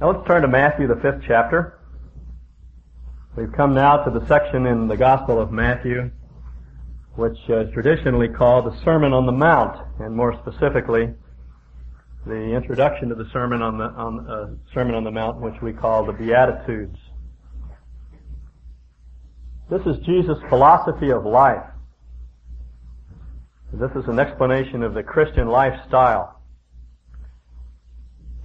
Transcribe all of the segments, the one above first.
Now let's turn to Matthew, the fifth chapter. We've come now to the section in the Gospel of Matthew, which is traditionally called the Sermon on the Mount, and more specifically, the introduction to the Sermon on the on, uh, Sermon on the Mount, which we call the Beatitudes. This is Jesus' philosophy of life. This is an explanation of the Christian lifestyle.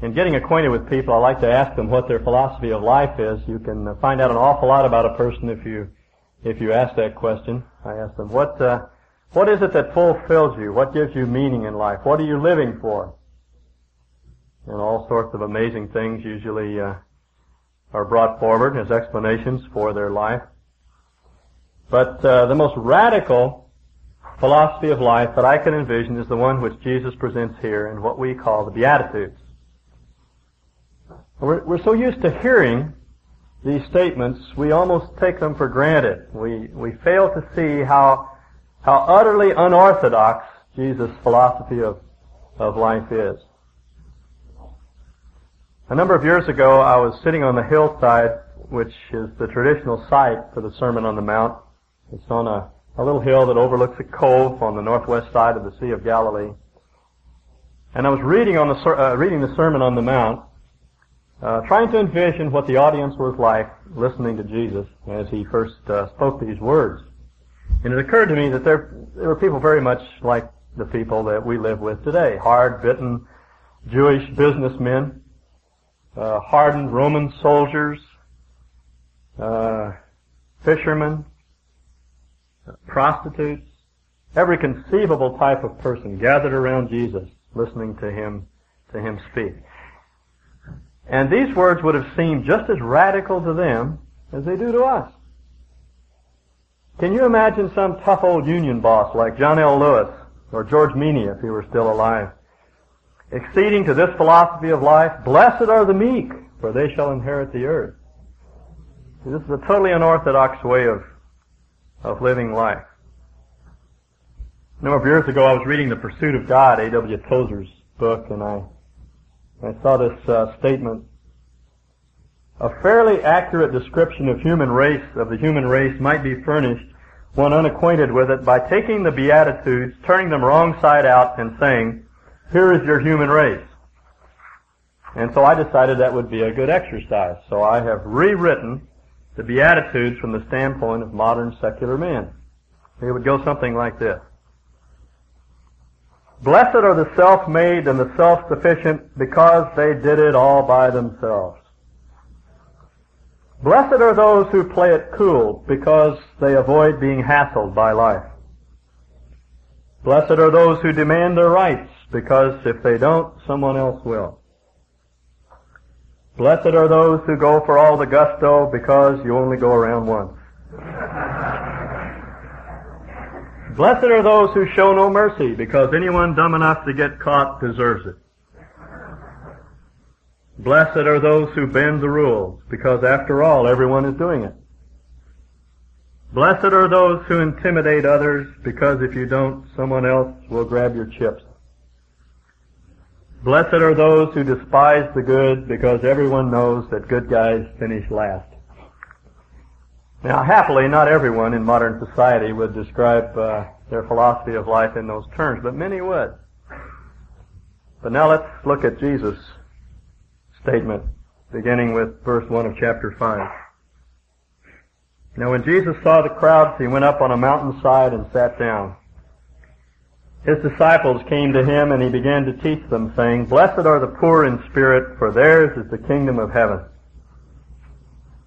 In getting acquainted with people, I like to ask them what their philosophy of life is. You can find out an awful lot about a person if you if you ask that question. I ask them, what uh, what is it that fulfills you? What gives you meaning in life? What are you living for? And all sorts of amazing things usually uh, are brought forward as explanations for their life. But uh, the most radical philosophy of life that I can envision is the one which Jesus presents here in what we call the Beatitudes. We're, we're so used to hearing these statements, we almost take them for granted. We, we fail to see how, how utterly unorthodox Jesus' philosophy of, of life is. A number of years ago, I was sitting on the hillside, which is the traditional site for the Sermon on the Mount. It's on a, a little hill that overlooks a cove on the northwest side of the Sea of Galilee. And I was reading on the uh, reading the Sermon on the Mount, uh, trying to envision what the audience was like listening to Jesus as he first uh, spoke these words. And it occurred to me that there, there were people very much like the people that we live with today, hard-bitten Jewish businessmen, uh, hardened Roman soldiers, uh, fishermen, prostitutes, every conceivable type of person gathered around Jesus, listening to him, to him speak. And these words would have seemed just as radical to them as they do to us. Can you imagine some tough old union boss like John L. Lewis or George Meany if he were still alive, acceding to this philosophy of life, blessed are the meek, for they shall inherit the earth. This is a totally unorthodox way of of living life. A number of years ago, I was reading The Pursuit of God, A.W. Tozer's book, and I, I saw this uh, statement. A fairly accurate description of human race, of the human race, might be furnished one unacquainted with it by taking the Beatitudes, turning them wrong side out, and saying, here is your human race. And so I decided that would be a good exercise. So I have rewritten the Beatitudes from the standpoint of modern secular men. It would go something like this. Blessed are the self-made and the self-sufficient because they did it all by themselves. Blessed are those who play it cool because they avoid being hassled by life. Blessed are those who demand their rights because if they don't, someone else will. Blessed are those who go for all the gusto because you only go around once. Blessed are those who show no mercy because anyone dumb enough to get caught deserves it. Blessed are those who bend the rules because after all everyone is doing it. Blessed are those who intimidate others because if you don't, someone else will grab your chips. Blessed are those who despise the good because everyone knows that good guys finish last. Now, happily, not everyone in modern society would describe uh, their philosophy of life in those terms, but many would. But now let's look at Jesus' statement, beginning with verse 1 of chapter 5. Now when Jesus saw the crowds, he went up on a mountainside and sat down. His disciples came to him and he began to teach them saying, Blessed are the poor in spirit, for theirs is the kingdom of heaven.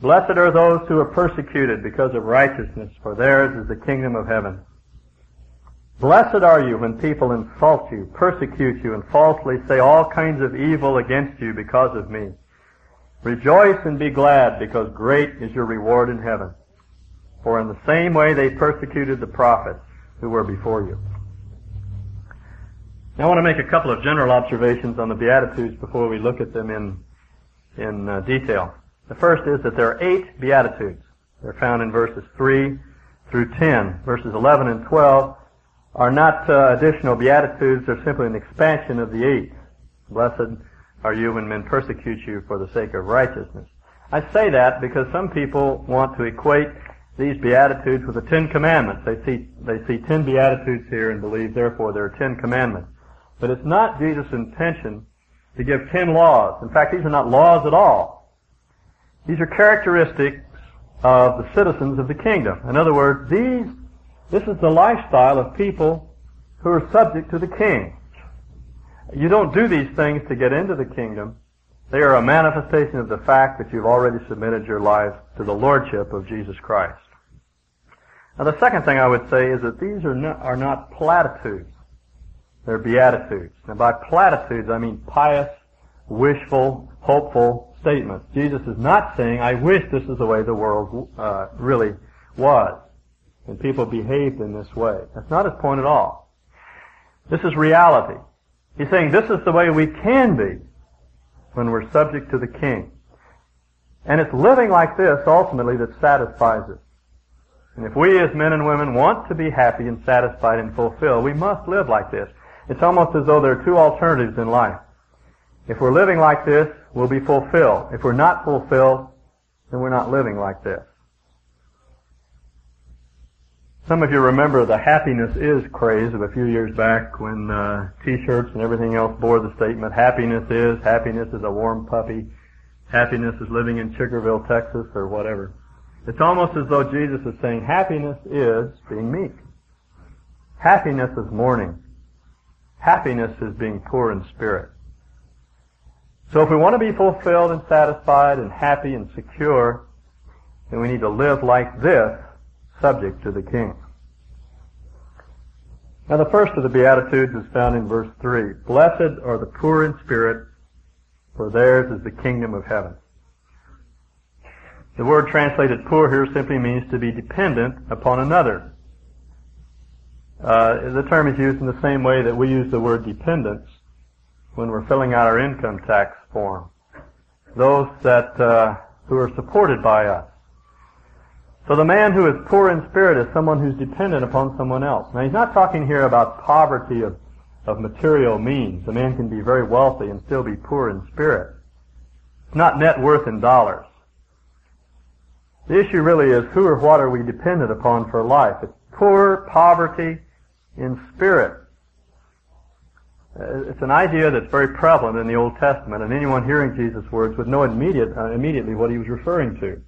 Blessed are those who are persecuted because of righteousness, for theirs is the kingdom of heaven. Blessed are you when people insult you, persecute you, and falsely say all kinds of evil against you because of me. Rejoice and be glad, because great is your reward in heaven. For in the same way they persecuted the prophets who were before you. Now I want to make a couple of general observations on the Beatitudes before we look at them in, in uh, detail. The first is that there are eight Beatitudes. They're found in verses 3 through 10. Verses 11 and 12 are not uh, additional Beatitudes, they're simply an expansion of the eight. Blessed are you when men persecute you for the sake of righteousness. I say that because some people want to equate these Beatitudes with the Ten Commandments. They see, they see ten Beatitudes here and believe therefore there are ten commandments. But it's not Jesus' intention to give ten laws. In fact, these are not laws at all. These are characteristics of the citizens of the kingdom. In other words, these, this is the lifestyle of people who are subject to the king. You don't do these things to get into the kingdom. They are a manifestation of the fact that you've already submitted your life to the lordship of Jesus Christ. Now the second thing I would say is that these are not, are not platitudes. They're beatitudes. And by platitudes I mean pious, wishful, hopeful statements. Jesus is not saying, I wish this is the way the world uh, really was. And people behaved in this way. That's not his point at all. This is reality. He's saying this is the way we can be when we're subject to the king. And it's living like this ultimately that satisfies us. And if we as men and women want to be happy and satisfied and fulfilled, we must live like this. It's almost as though there are two alternatives in life. If we're living like this, we'll be fulfilled. If we're not fulfilled, then we're not living like this. Some of you remember the happiness is craze of a few years back when uh, t-shirts and everything else bore the statement, happiness is, happiness is a warm puppy, happiness is living in Chickerville, Texas, or whatever. It's almost as though Jesus is saying happiness is being meek. Happiness is mourning. Happiness is being poor in spirit. So if we want to be fulfilled and satisfied and happy and secure, then we need to live like this subject to the king. Now the first of the Beatitudes is found in verse 3. Blessed are the poor in spirit, for theirs is the kingdom of heaven. The word translated poor here simply means to be dependent upon another. Uh, the term is used in the same way that we use the word dependence when we're filling out our income tax form. Those that uh, who are supported by us. So the man who is poor in spirit is someone who's dependent upon someone else. Now he's not talking here about poverty of, of material means. A man can be very wealthy and still be poor in spirit. It's not net worth in dollars. The issue really is who or what are we dependent upon for life? It's poor, poverty in spirit. Uh, it's an idea that's very prevalent in the Old Testament, and anyone hearing Jesus' words would know immediate, uh, immediately what he was referring to.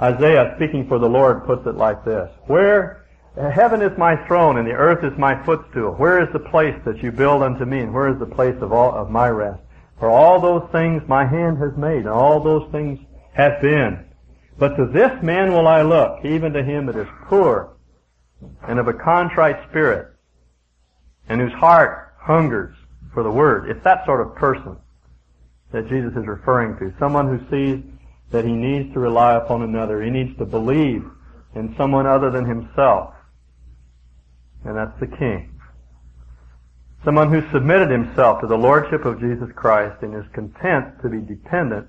Isaiah, speaking for the Lord, puts it like this. Where heaven is my throne and the earth is my footstool. Where is the place that you build unto me and where is the place of all of my rest? For all those things my hand has made and all those things have been. But to this man will I look, even to him that is poor and of a contrite spirit and whose heart hungers for the word. It's that sort of person that Jesus is referring to. Someone who sees that he needs to rely upon another. He needs to believe in someone other than himself. And that's the king. Someone who submitted himself to the lordship of Jesus Christ and is content to be dependent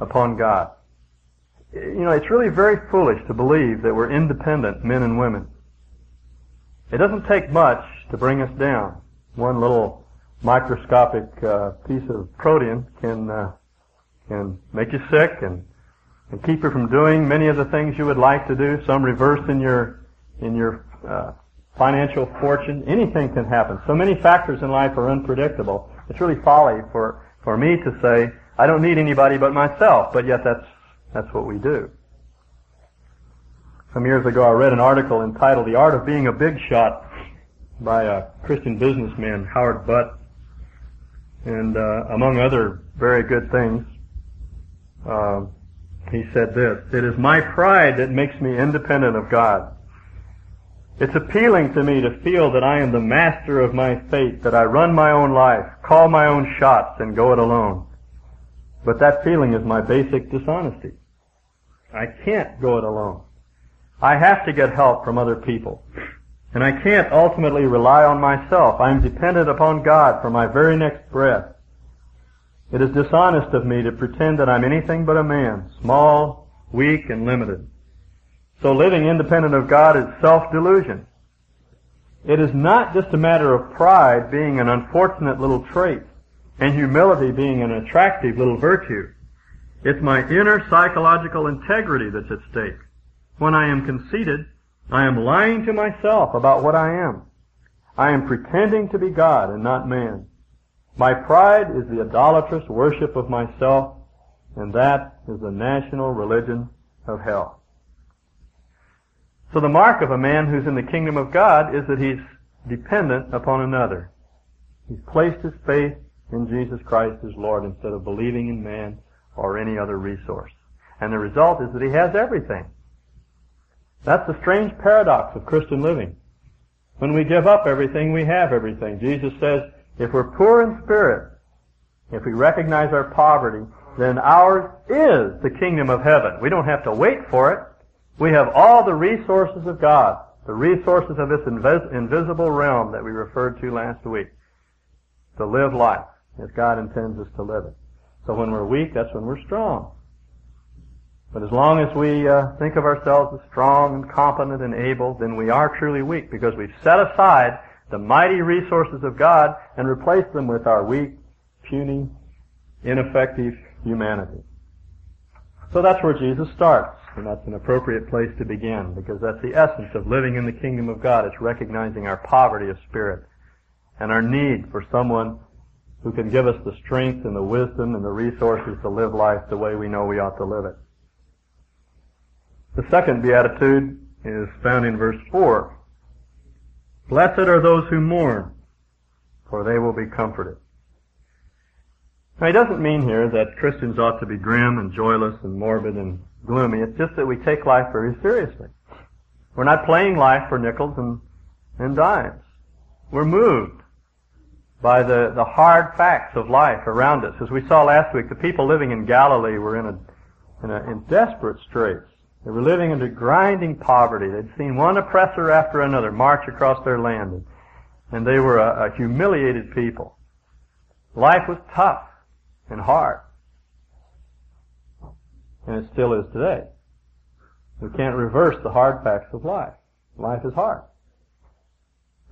upon God. You know, it's really very foolish to believe that we're independent men and women. It doesn't take much to bring us down. One little microscopic uh, piece of protein can uh, can make you sick and, and keep you from doing many of the things you would like to do. Some reverse in your in your uh, financial fortune. Anything can happen. So many factors in life are unpredictable. It's really folly for for me to say I don't need anybody but myself, but yet that's that's what we do. Some years ago, I read an article entitled "The Art of Being a Big Shot" by a Christian businessman, Howard Butt, and uh, among other very good things, uh, he said this, It is my pride that makes me independent of God. It's appealing to me to feel that I am the master of my fate, that I run my own life, call my own shots, and go it alone. But that feeling is my basic dishonesty. I can't go it alone. I have to get help from other people. And I can't ultimately rely on myself. I am dependent upon God for my very next breath. It is dishonest of me to pretend that I'm anything but a man, small, weak, and limited. So living independent of God is self-delusion. It is not just a matter of pride being an unfortunate little trait and humility being an attractive little virtue. It's my inner psychological integrity that's at stake. When I am conceited, I am lying to myself about what I am. I am pretending to be God and not man. My pride is the idolatrous worship of myself, and that is the national religion of hell. So the mark of a man who's in the kingdom of God is that he's dependent upon another. He's placed his faith in Jesus Christ as Lord instead of believing in man or any other resource. And the result is that he has everything. That's the strange paradox of Christian living. When we give up everything, we have everything. Jesus says, if we're poor in spirit, if we recognize our poverty, then ours is the kingdom of heaven. We don't have to wait for it. We have all the resources of God, the resources of this invis- invisible realm that we referred to last week, to live life as God intends us to live it. So when we're weak, that's when we're strong. But as long as we uh, think of ourselves as strong and competent and able, then we are truly weak because we've set aside the mighty resources of God and replaced them with our weak, puny, ineffective humanity. So that's where Jesus starts, and that's an appropriate place to begin because that's the essence of living in the kingdom of God. It's recognizing our poverty of spirit and our need for someone who can give us the strength and the wisdom and the resources to live life the way we know we ought to live it. The second beatitude is found in verse 4. Blessed are those who mourn, for they will be comforted. Now, he doesn't mean here that Christians ought to be grim and joyless and morbid and gloomy. It's just that we take life very seriously. We're not playing life for nickels and, and dimes. We're moved by the, the hard facts of life around us. As we saw last week, the people living in Galilee were in a, in, a, in desperate straits. They were living under grinding poverty. They'd seen one oppressor after another march across their land, and, they were a, a humiliated people. Life was tough and hard. And it still is today. We can't reverse the hard facts of life. Life is hard.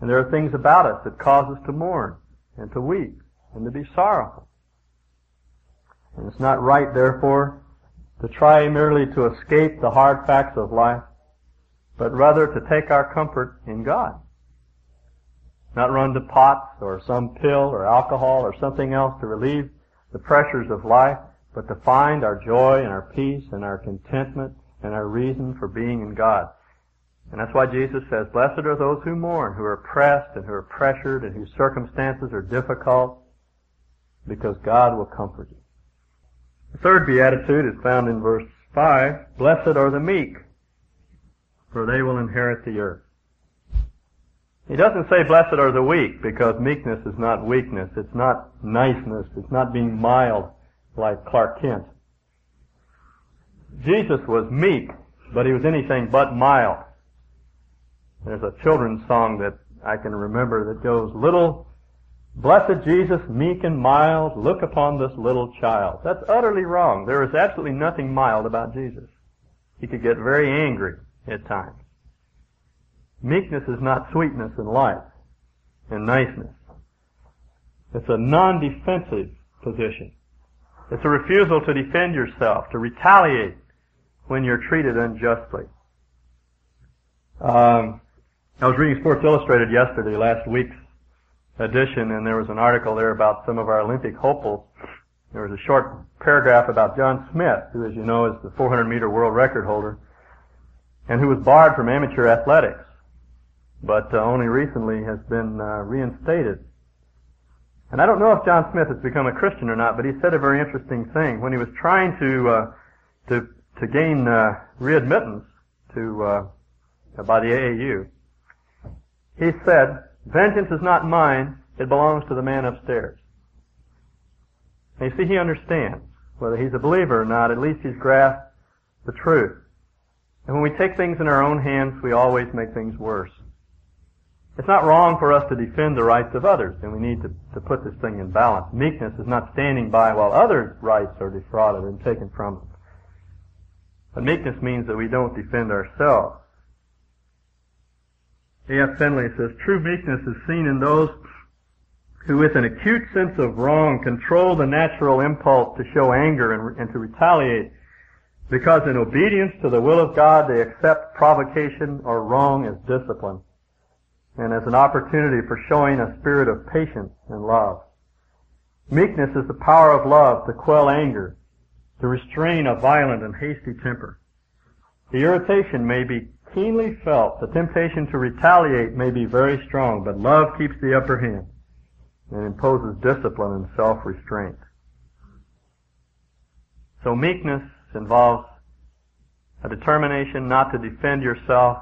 And there are things about us that cause us to mourn and to weep and to be sorrowful. And it's not right, therefore, to try merely to escape the hard facts of life, but rather to take our comfort in God. Not run to pots or some pill or alcohol or something else to relieve the pressures of life, but to find our joy and our peace and our contentment and our reason for being in God. And that's why Jesus says, Blessed are those who mourn, who are pressed and who are pressured and whose circumstances are difficult, because God will comfort you. The third beatitude is found in verse 5. Blessed are the meek, for they will inherit the earth. He doesn't say blessed are the weak, because meekness is not weakness. It's not niceness. It's not being mild like Clark Kent. Jesus was meek, but he was anything but mild. There's a children's song that I can remember that goes, Little Blessed Jesus, meek and mild, look upon this little child. That's utterly wrong. There is absolutely nothing mild about Jesus. He could get very angry at times. Meekness is not sweetness and light and niceness. It's a non-defensive position. It's a refusal to defend yourself, to retaliate when you're treated unjustly. Um, I was reading Sports Illustrated yesterday, last week's edition, and there was an article there about some of our Olympic hopefuls. There was a short paragraph about John Smith, who, as you know, is the 400 meter world record holder, and who was barred from amateur athletics, but uh, only recently has been uh, reinstated. And I don't know if John Smith has become a Christian or not, but he said a very interesting thing when he was trying to uh, to to gain uh, readmittance to uh, by the AAU. He said, vengeance is not mine, it belongs to the man upstairs. You see, he understands. Whether he's a believer or not, at least he's grasped the truth. And when we take things in our own hands, we always make things worse. It's not wrong for us to defend the rights of others, and we need to, to put this thing in balance. Meekness is not standing by while others' rights are defrauded and taken from them. But meekness means that we don't defend ourselves. A.F. Finley says, true meekness is seen in those who with an acute sense of wrong control the natural impulse to show anger and, and to retaliate because in obedience to the will of God they accept provocation or wrong as discipline and as an opportunity for showing a spirit of patience and love. Meekness is the power of love to quell anger, to restrain a violent and hasty temper. The irritation may be keenly felt, the temptation to retaliate may be very strong, but love keeps the upper hand and imposes discipline and self-restraint. So meekness involves a determination not to defend yourself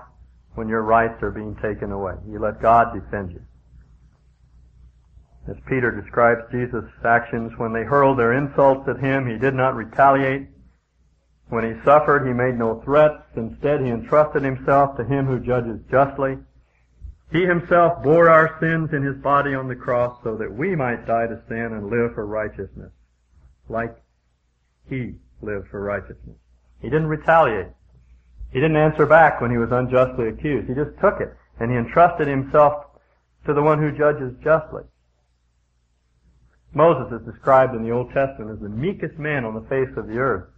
when your rights are being taken away. You let God defend you. As Peter describes Jesus' actions, when they hurled their insults at him, he did not retaliate. When he suffered, he made no threats. Instead, he entrusted himself to him who judges justly. He himself bore our sins in his body on the cross so that we might die to sin and live for righteousness. Like he lived for righteousness. He didn't retaliate. He didn't answer back when he was unjustly accused. He just took it and he entrusted himself to the one who judges justly. Moses is described in the Old Testament as the meekest man on the face of the earth.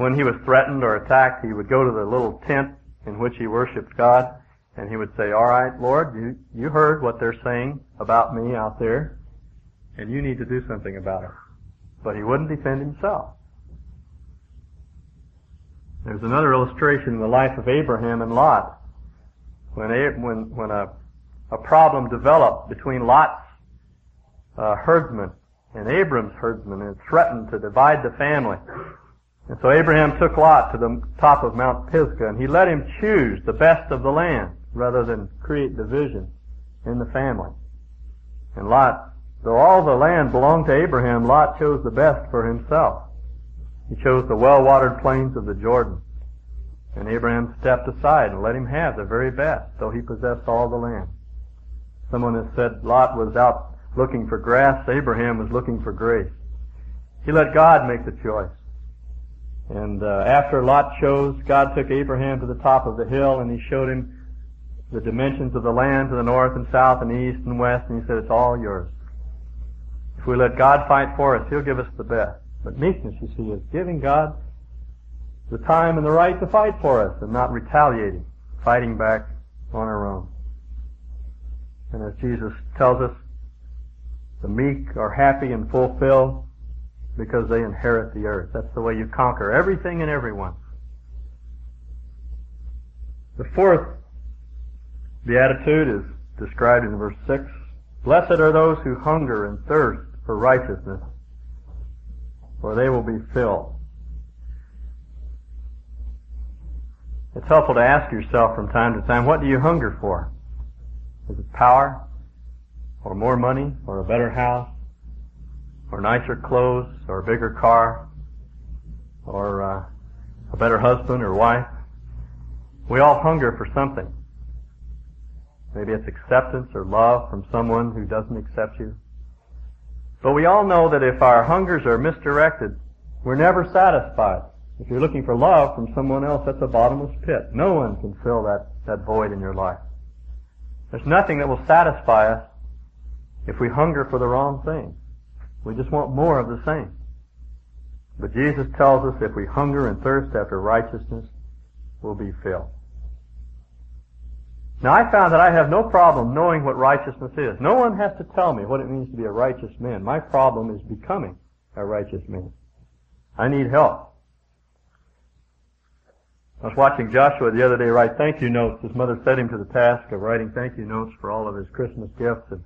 When he was threatened or attacked, he would go to the little tent in which he worshiped God and he would say, all right, Lord, you, you heard what they're saying about me out there and you need to do something about it. But he wouldn't defend himself. There's another illustration in the life of Abraham and Lot. When, when, when a, a problem developed between Lot's uh, herdsmen and Abram's herdsmen and threatened to divide the family. And so Abraham took Lot to the top of Mount Pisgah and he let him choose the best of the land rather than create division in the family. And Lot, though all the land belonged to Abraham, Lot chose the best for himself. He chose the well-watered plains of the Jordan. And Abraham stepped aside and let him have the very best, though he possessed all the land. Someone has said Lot was out looking for grass, Abraham was looking for grace. He let God make the choice. And uh, after Lot chose, God took Abraham to the top of the hill and he showed him the dimensions of the land to the north and south and east and west, and he said, it's all yours. If we let God fight for us, He'll give us the best. But meekness, you see, is giving God the time and the right to fight for us and not retaliating, fighting back on our own. And as Jesus tells us, the meek are happy and fulfilled because they inherit the earth. That's the way you conquer everything and everyone. The fourth beatitude is described in verse 6. Blessed are those who hunger and thirst for righteousness, for they will be filled. It's helpful to ask yourself from time to time, what do you hunger for? Is it power? Or more money? Or a better house? Or nicer clothes? Or a bigger car? Or uh, a better husband or wife? We all hunger for something. Maybe it's acceptance or love from someone who doesn't accept you. But we all know that if our hungers are misdirected, we're never satisfied. If you're looking for love from someone else, that's a bottomless pit. No one can fill that, that void in your life. There's nothing that will satisfy us if we hunger for the wrong thing. We just want more of the same. But Jesus tells us if we hunger and thirst after righteousness, we'll be filled. Now I found that I have no problem knowing what righteousness is. No one has to tell me what it means to be a righteous man. My problem is becoming a righteous man. I need help. I was watching Joshua the other day write thank you notes. His mother set him to the task of writing thank you notes for all of his Christmas gifts, and,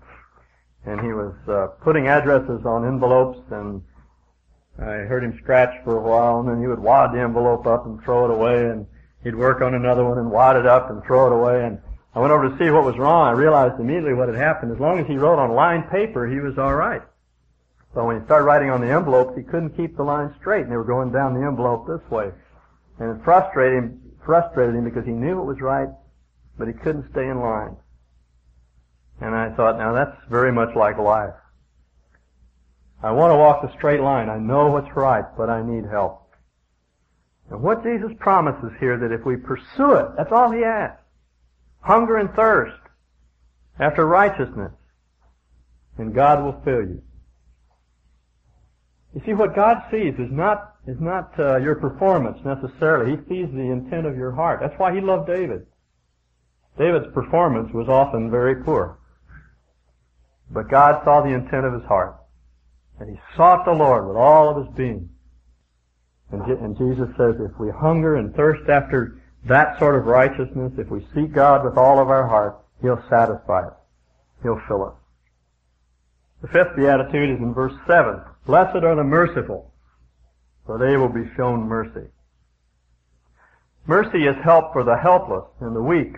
and he was uh, putting addresses on envelopes. And I heard him scratch for a while, and then he would wad the envelope up and throw it away, and he'd work on another one and wad it up and throw it away. And I went over to see what was wrong. I realized immediately what had happened. As long as he wrote on lined paper, he was all right. But when he started writing on the envelopes, he couldn't keep the line straight, and they were going down the envelope this way. And it frustrated him, frustrated him because he knew it was right, but he couldn't stay in line. And I thought, now that's very much like life. I want to walk the straight line. I know what's right, but I need help. And what Jesus promises here that if we pursue it, that's all he asks. Hunger and thirst after righteousness, and God will fill you. You see, what God sees is not is not uh, your performance necessarily. He sees the intent of your heart. That's why He loved David. David's performance was often very poor, but God saw the intent of his heart, and he sought the Lord with all of his being. And, and Jesus says, if we hunger and thirst after that sort of righteousness, if we seek God with all of our heart, He'll satisfy us. He'll fill us. The fifth beatitude is in verse 7. Blessed are the merciful, for they will be shown mercy. Mercy is help for the helpless and the weak.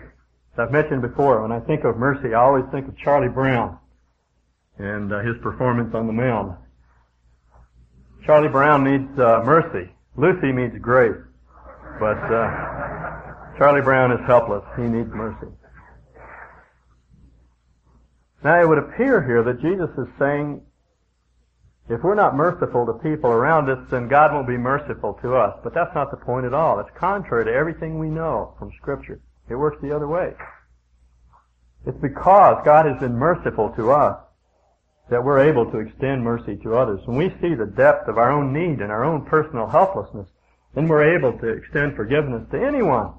As I've mentioned before, when I think of mercy, I always think of Charlie Brown and uh, his performance on the mound. Charlie Brown needs uh, mercy. Lucy needs grace. But uh, Charlie Brown is helpless. He needs mercy. Now it would appear here that Jesus is saying, if we're not merciful to people around us, then God won't be merciful to us. But that's not the point at all. It's contrary to everything we know from Scripture. It works the other way. It's because God has been merciful to us that we're able to extend mercy to others. When we see the depth of our own need and our own personal helplessness, then we're able to extend forgiveness to anyone.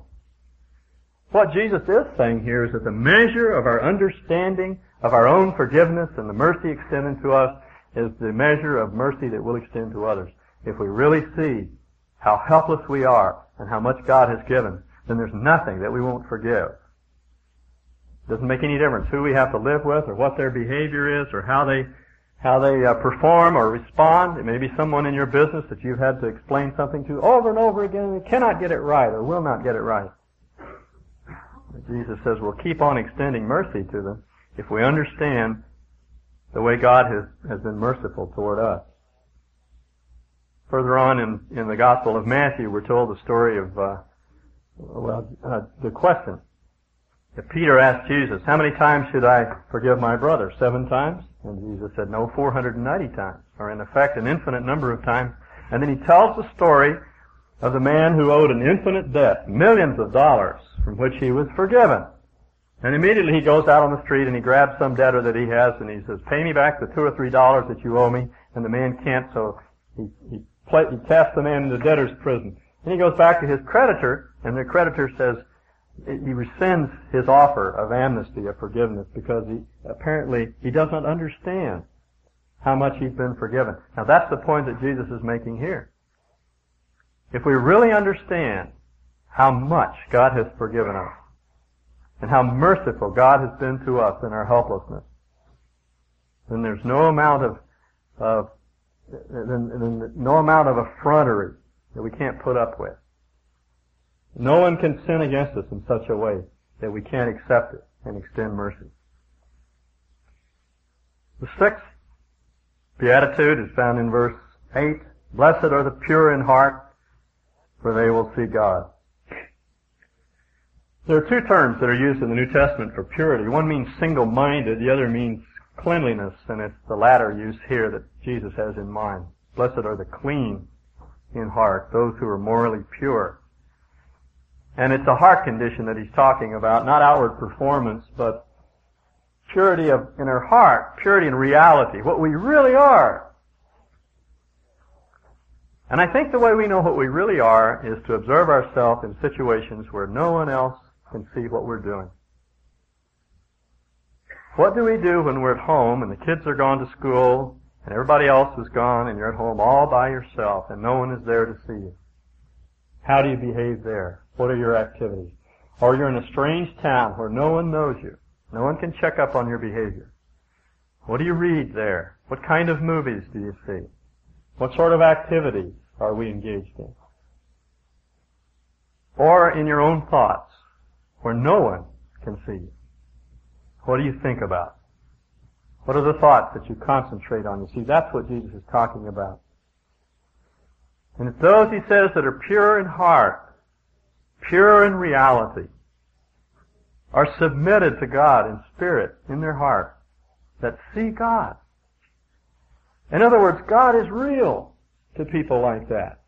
What Jesus is saying here is that the measure of our understanding of our own forgiveness and the mercy extended to us is the measure of mercy that we'll extend to others. If we really see how helpless we are and how much God has given, then there's nothing that we won't forgive. Doesn't make any difference who we have to live with or what their behavior is or how they how they uh, perform or respond. It may be someone in your business that you've had to explain something to over and over again and cannot get it right or will not get it right. But Jesus says we'll keep on extending mercy to them if we understand the way God has, has been merciful toward us. Further on in, in the Gospel of Matthew, we're told the story of, uh, well, uh, the question Peter asked Jesus, how many times should I forgive my brother? Seven times? And Jesus said, no, 490 times, or in effect an infinite number of times. And then he tells the story of the man who owed an infinite debt, millions of dollars, from which he was forgiven. And immediately he goes out on the street and he grabs some debtor that he has and he says, pay me back the two or three dollars that you owe me. And the man can't, so he, he, play, he casts the man into debtor's prison. And he goes back to his creditor and the creditor says, he rescinds his offer of amnesty, of forgiveness, because he apparently he does not understand how much he's been forgiven. Now that's the point that Jesus is making here. If we really understand how much God has forgiven us, and how merciful God has been to us in our helplessness, then there's no amount of, of then, then no amount of effrontery that we can't put up with. No one can sin against us in such a way that we can't accept it and extend mercy. The sixth beatitude is found in verse 8. Blessed are the pure in heart, for they will see God. There are two terms that are used in the New Testament for purity. One means single-minded, the other means cleanliness, and it's the latter used here that Jesus has in mind. Blessed are the clean in heart, those who are morally pure. And it's a heart condition that he's talking about, not outward performance, but purity of, in our heart, purity in reality, what we really are. And I think the way we know what we really are is to observe ourselves in situations where no one else can see what we're doing. What do we do when we're at home and the kids are gone to school and everybody else is gone and you're at home all by yourself and no one is there to see you? How do you behave there? What are your activities? Or you're in a strange town where no one knows you. No one can check up on your behavior. What do you read there? What kind of movies do you see? What sort of activities are we engaged in? Or in your own thoughts, where no one can see you. What do you think about? What are the thoughts that you concentrate on? You see, that's what Jesus is talking about. And it's those, he says, that are pure in heart, pure in reality, are submitted to God in spirit, in their heart, that see God. In other words, God is real to people like that.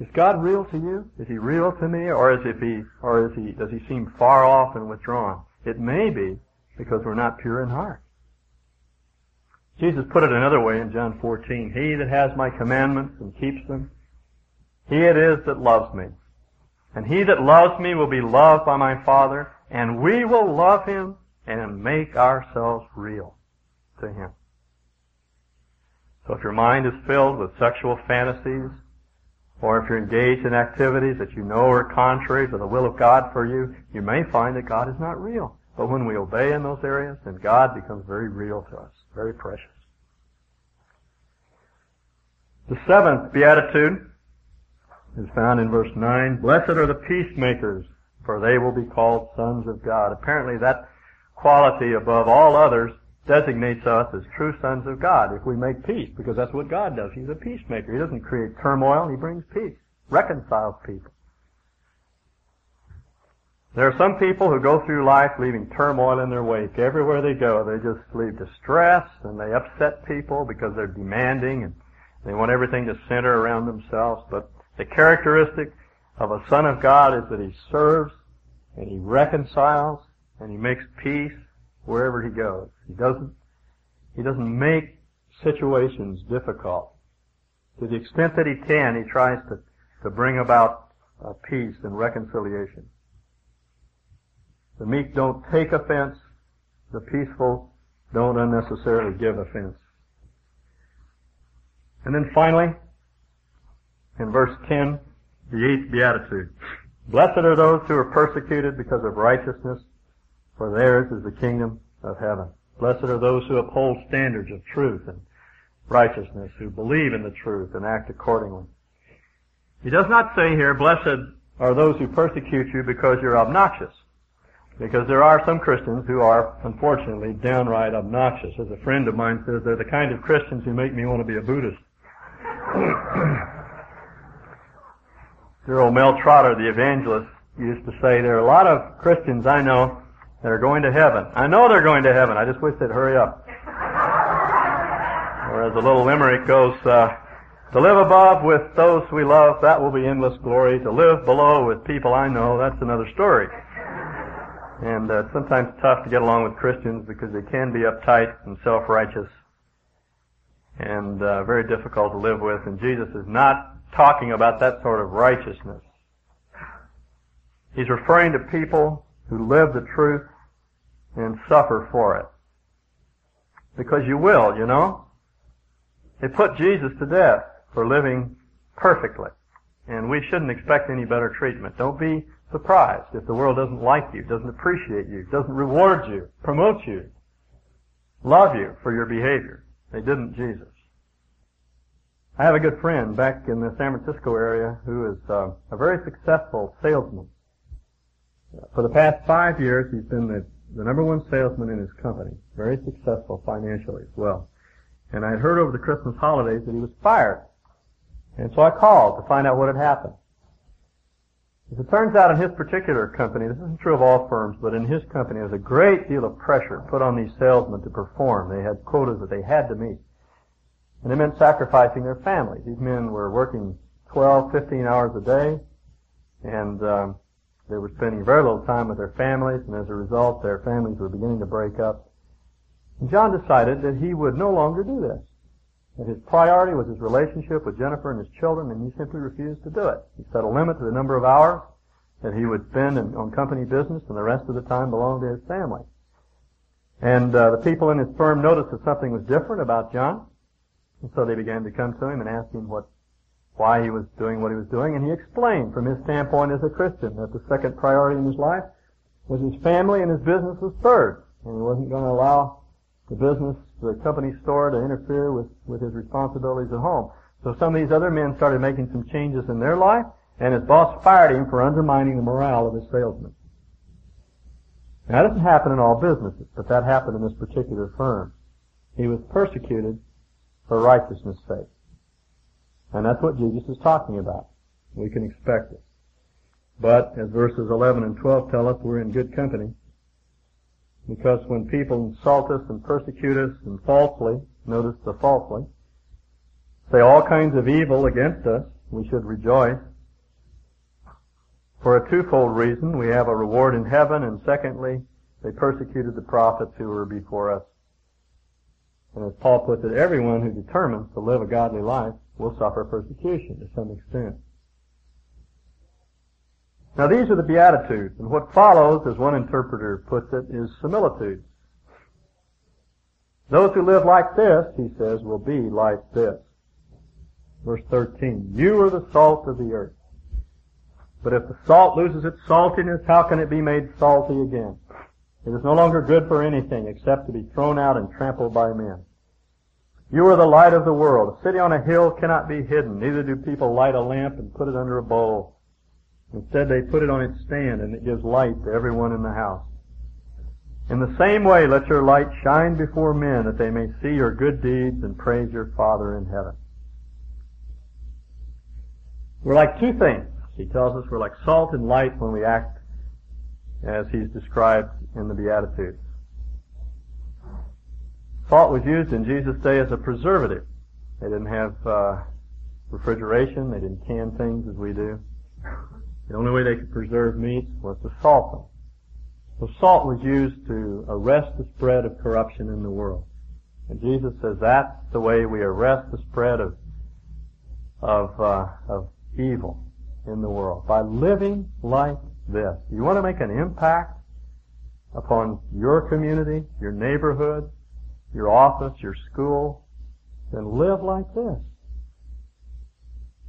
Is God real to you? Is He real to me, or is he, or is He, does He seem far off and withdrawn? It may be because we're not pure in heart. Jesus put it another way in John 14. He that has my commandments and keeps them, he it is that loves me. And he that loves me will be loved by my Father, and we will love him and make ourselves real to him. So if your mind is filled with sexual fantasies, or if you're engaged in activities that you know are contrary to the will of God for you, you may find that God is not real. But when we obey in those areas, then God becomes very real to us, very precious. The seventh beatitude is found in verse 9. Blessed are the peacemakers, for they will be called sons of God. Apparently that quality above all others designates us as true sons of God if we make peace, because that's what God does. He's a peacemaker. He doesn't create turmoil, He brings peace, reconciles people. There are some people who go through life leaving turmoil in their wake. Everywhere they go, they just leave distress and they upset people because they're demanding and they want everything to center around themselves. But the characteristic of a son of God is that he serves and he reconciles and he makes peace wherever he goes. He doesn't, he doesn't make situations difficult. To the extent that he can, he tries to, to bring about uh, peace and reconciliation. The meek don't take offense. The peaceful don't unnecessarily give offense. And then finally, in verse 10, the eighth beatitude. Blessed are those who are persecuted because of righteousness, for theirs is the kingdom of heaven. Blessed are those who uphold standards of truth and righteousness, who believe in the truth and act accordingly. He does not say here, blessed are those who persecute you because you're obnoxious. Because there are some Christians who are, unfortunately, downright obnoxious. As a friend of mine says, they're the kind of Christians who make me want to be a Buddhist. Dear old Mel Trotter, the evangelist, used to say, there are a lot of Christians I know that are going to heaven. I know they're going to heaven. I just wish they'd hurry up. or as the little limerick goes, uh, to live above with those we love, that will be endless glory. To live below with people I know, that's another story. And uh, it's sometimes tough to get along with Christians because they can be uptight and self-righteous and uh, very difficult to live with. And Jesus is not talking about that sort of righteousness. He's referring to people who live the truth and suffer for it. Because you will, you know. They put Jesus to death for living perfectly. And we shouldn't expect any better treatment. Don't be surprised if the world doesn't like you, doesn't appreciate you, doesn't reward you, promote you, love you for your behavior. They didn't Jesus. I have a good friend back in the San Francisco area who is uh, a very successful salesman. For the past five years, he's been the, the number one salesman in his company. Very successful financially as well. And I'd heard over the Christmas holidays that he was fired. And so I called to find out what had happened. As it turns out in his particular company, this isn't true of all firms, but in his company there was a great deal of pressure put on these salesmen to perform. They had quotas that they had to meet. And it meant sacrificing their families. These men were working 12, 15 hours a day, and um, they were spending very little time with their families, and as a result, their families were beginning to break up. And John decided that he would no longer do this. That his priority was his relationship with Jennifer and his children, and he simply refused to do it. He set a limit to the number of hours that he would spend in, on company business, and the rest of the time belonged to his family. And uh, the people in his firm noticed that something was different about John, and so they began to come to him and ask him what, why he was doing what he was doing, and he explained from his standpoint as a Christian that the second priority in his life was his family and his business was third, and he wasn't going to allow the business, the company store to interfere with, with his responsibilities at home. So some of these other men started making some changes in their life, and his boss fired him for undermining the morale of his salesmen. Now, that doesn't happen in all businesses, but that happened in this particular firm. He was persecuted for righteousness' sake. And that's what Jesus is talking about. We can expect it. But, as verses 11 and 12 tell us, we're in good company. Because when people insult us and persecute us and falsely, notice the falsely, say all kinds of evil against us, we should rejoice. For a twofold reason, we have a reward in heaven, and secondly, they persecuted the prophets who were before us. And as Paul puts it, everyone who determines to live a godly life will suffer persecution to some extent. Now these are the Beatitudes, and what follows, as one interpreter puts it, is similitudes. Those who live like this, he says, will be like this. Verse 13, you are the salt of the earth. But if the salt loses its saltiness, how can it be made salty again? It is no longer good for anything except to be thrown out and trampled by men. You are the light of the world. A city on a hill cannot be hidden. Neither do people light a lamp and put it under a bowl. Instead, they put it on its stand and it gives light to everyone in the house. In the same way, let your light shine before men that they may see your good deeds and praise your Father in heaven. We're like two things. He tells us we're like salt and light when we act as he's described in the Beatitudes. Salt was used in Jesus' day as a preservative. They didn't have uh, refrigeration. They didn't can things as we do. The only way they could preserve meats was to salt them. So salt was used to arrest the spread of corruption in the world. And Jesus says that's the way we arrest the spread of of, uh, of evil in the world by living like this. You want to make an impact upon your community, your neighborhood, your office, your school, then live like this.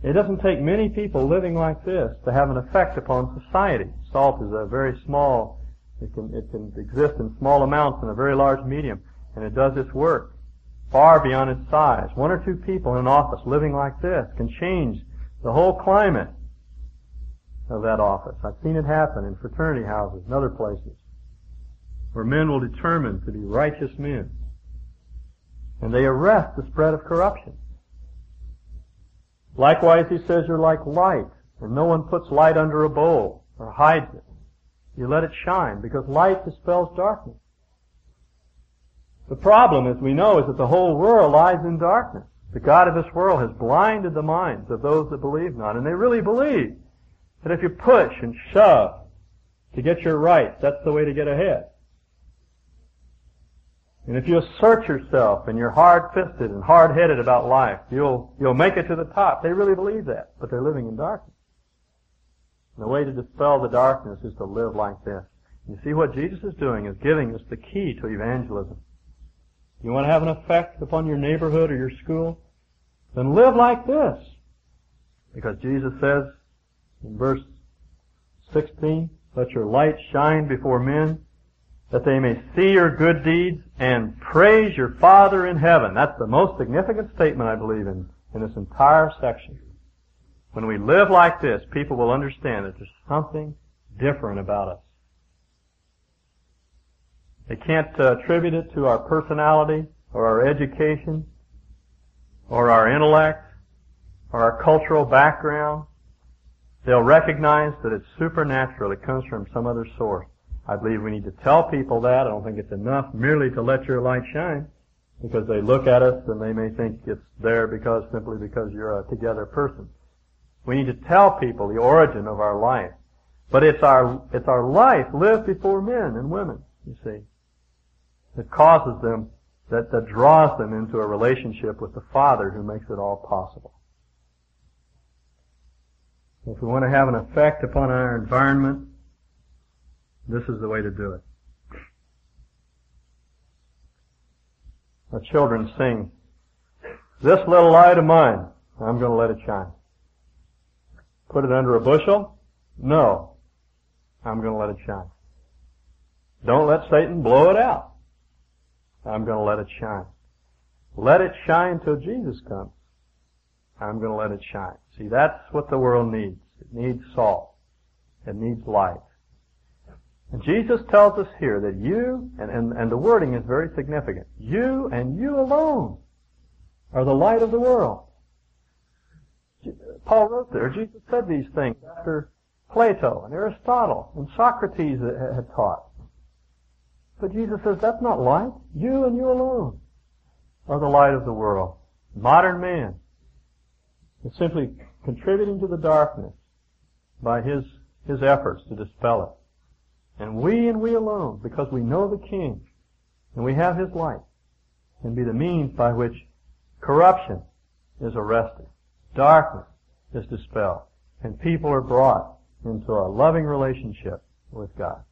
It doesn't take many people living like this to have an effect upon society. Salt is a very small, it can, it can exist in small amounts in a very large medium, and it does its work far beyond its size. One or two people in an office living like this can change the whole climate of that office. I've seen it happen in fraternity houses and other places where men will determine to be righteous men. And they arrest the spread of corruption. Likewise, he says you're like light, and no one puts light under a bowl or hides it. You let it shine, because light dispels darkness. The problem, as we know, is that the whole world lies in darkness. The God of this world has blinded the minds of those that believe not, and they really believe that if you push and shove to get your rights, that's the way to get ahead. And if you assert yourself and you're hard-fisted and hard-headed about life, you'll, you'll make it to the top. They really believe that, but they're living in darkness. And the way to dispel the darkness is to live like this. You see what Jesus is doing is giving us the key to evangelism. You want to have an effect upon your neighborhood or your school? Then live like this. Because Jesus says in verse 16, let your light shine before men that they may see your good deeds and praise your Father in heaven. That's the most significant statement I believe in, in this entire section. When we live like this, people will understand that there's something different about us. They can't uh, attribute it to our personality or our education or our intellect or our cultural background. They'll recognize that it's supernatural. It comes from some other source. I believe we need to tell people that. I don't think it's enough merely to let your light shine because they look at us and they may think it's there because simply because you're a together person. We need to tell people the origin of our life. But it's our, it's our life lived before men and women, you see, that causes them, that, that draws them into a relationship with the Father who makes it all possible. If we want to have an effect upon our environment, this is the way to do it. The children sing, This little light of mine, I'm going to let it shine. Put it under a bushel? No. I'm going to let it shine. Don't let Satan blow it out. I'm going to let it shine. Let it shine till Jesus comes. I'm going to let it shine. See, that's what the world needs. It needs salt. It needs light. And Jesus tells us here that you, and, and, and the wording is very significant, you and you alone are the light of the world. Paul wrote there, Jesus said these things after Plato and Aristotle and Socrates had taught. But Jesus says that's not light. You and you alone are the light of the world. Modern man is simply contributing to the darkness by his, his efforts to dispel it. And we and we alone, because we know the King and we have his light, can be the means by which corruption is arrested, darkness is dispelled, and people are brought into a loving relationship with God.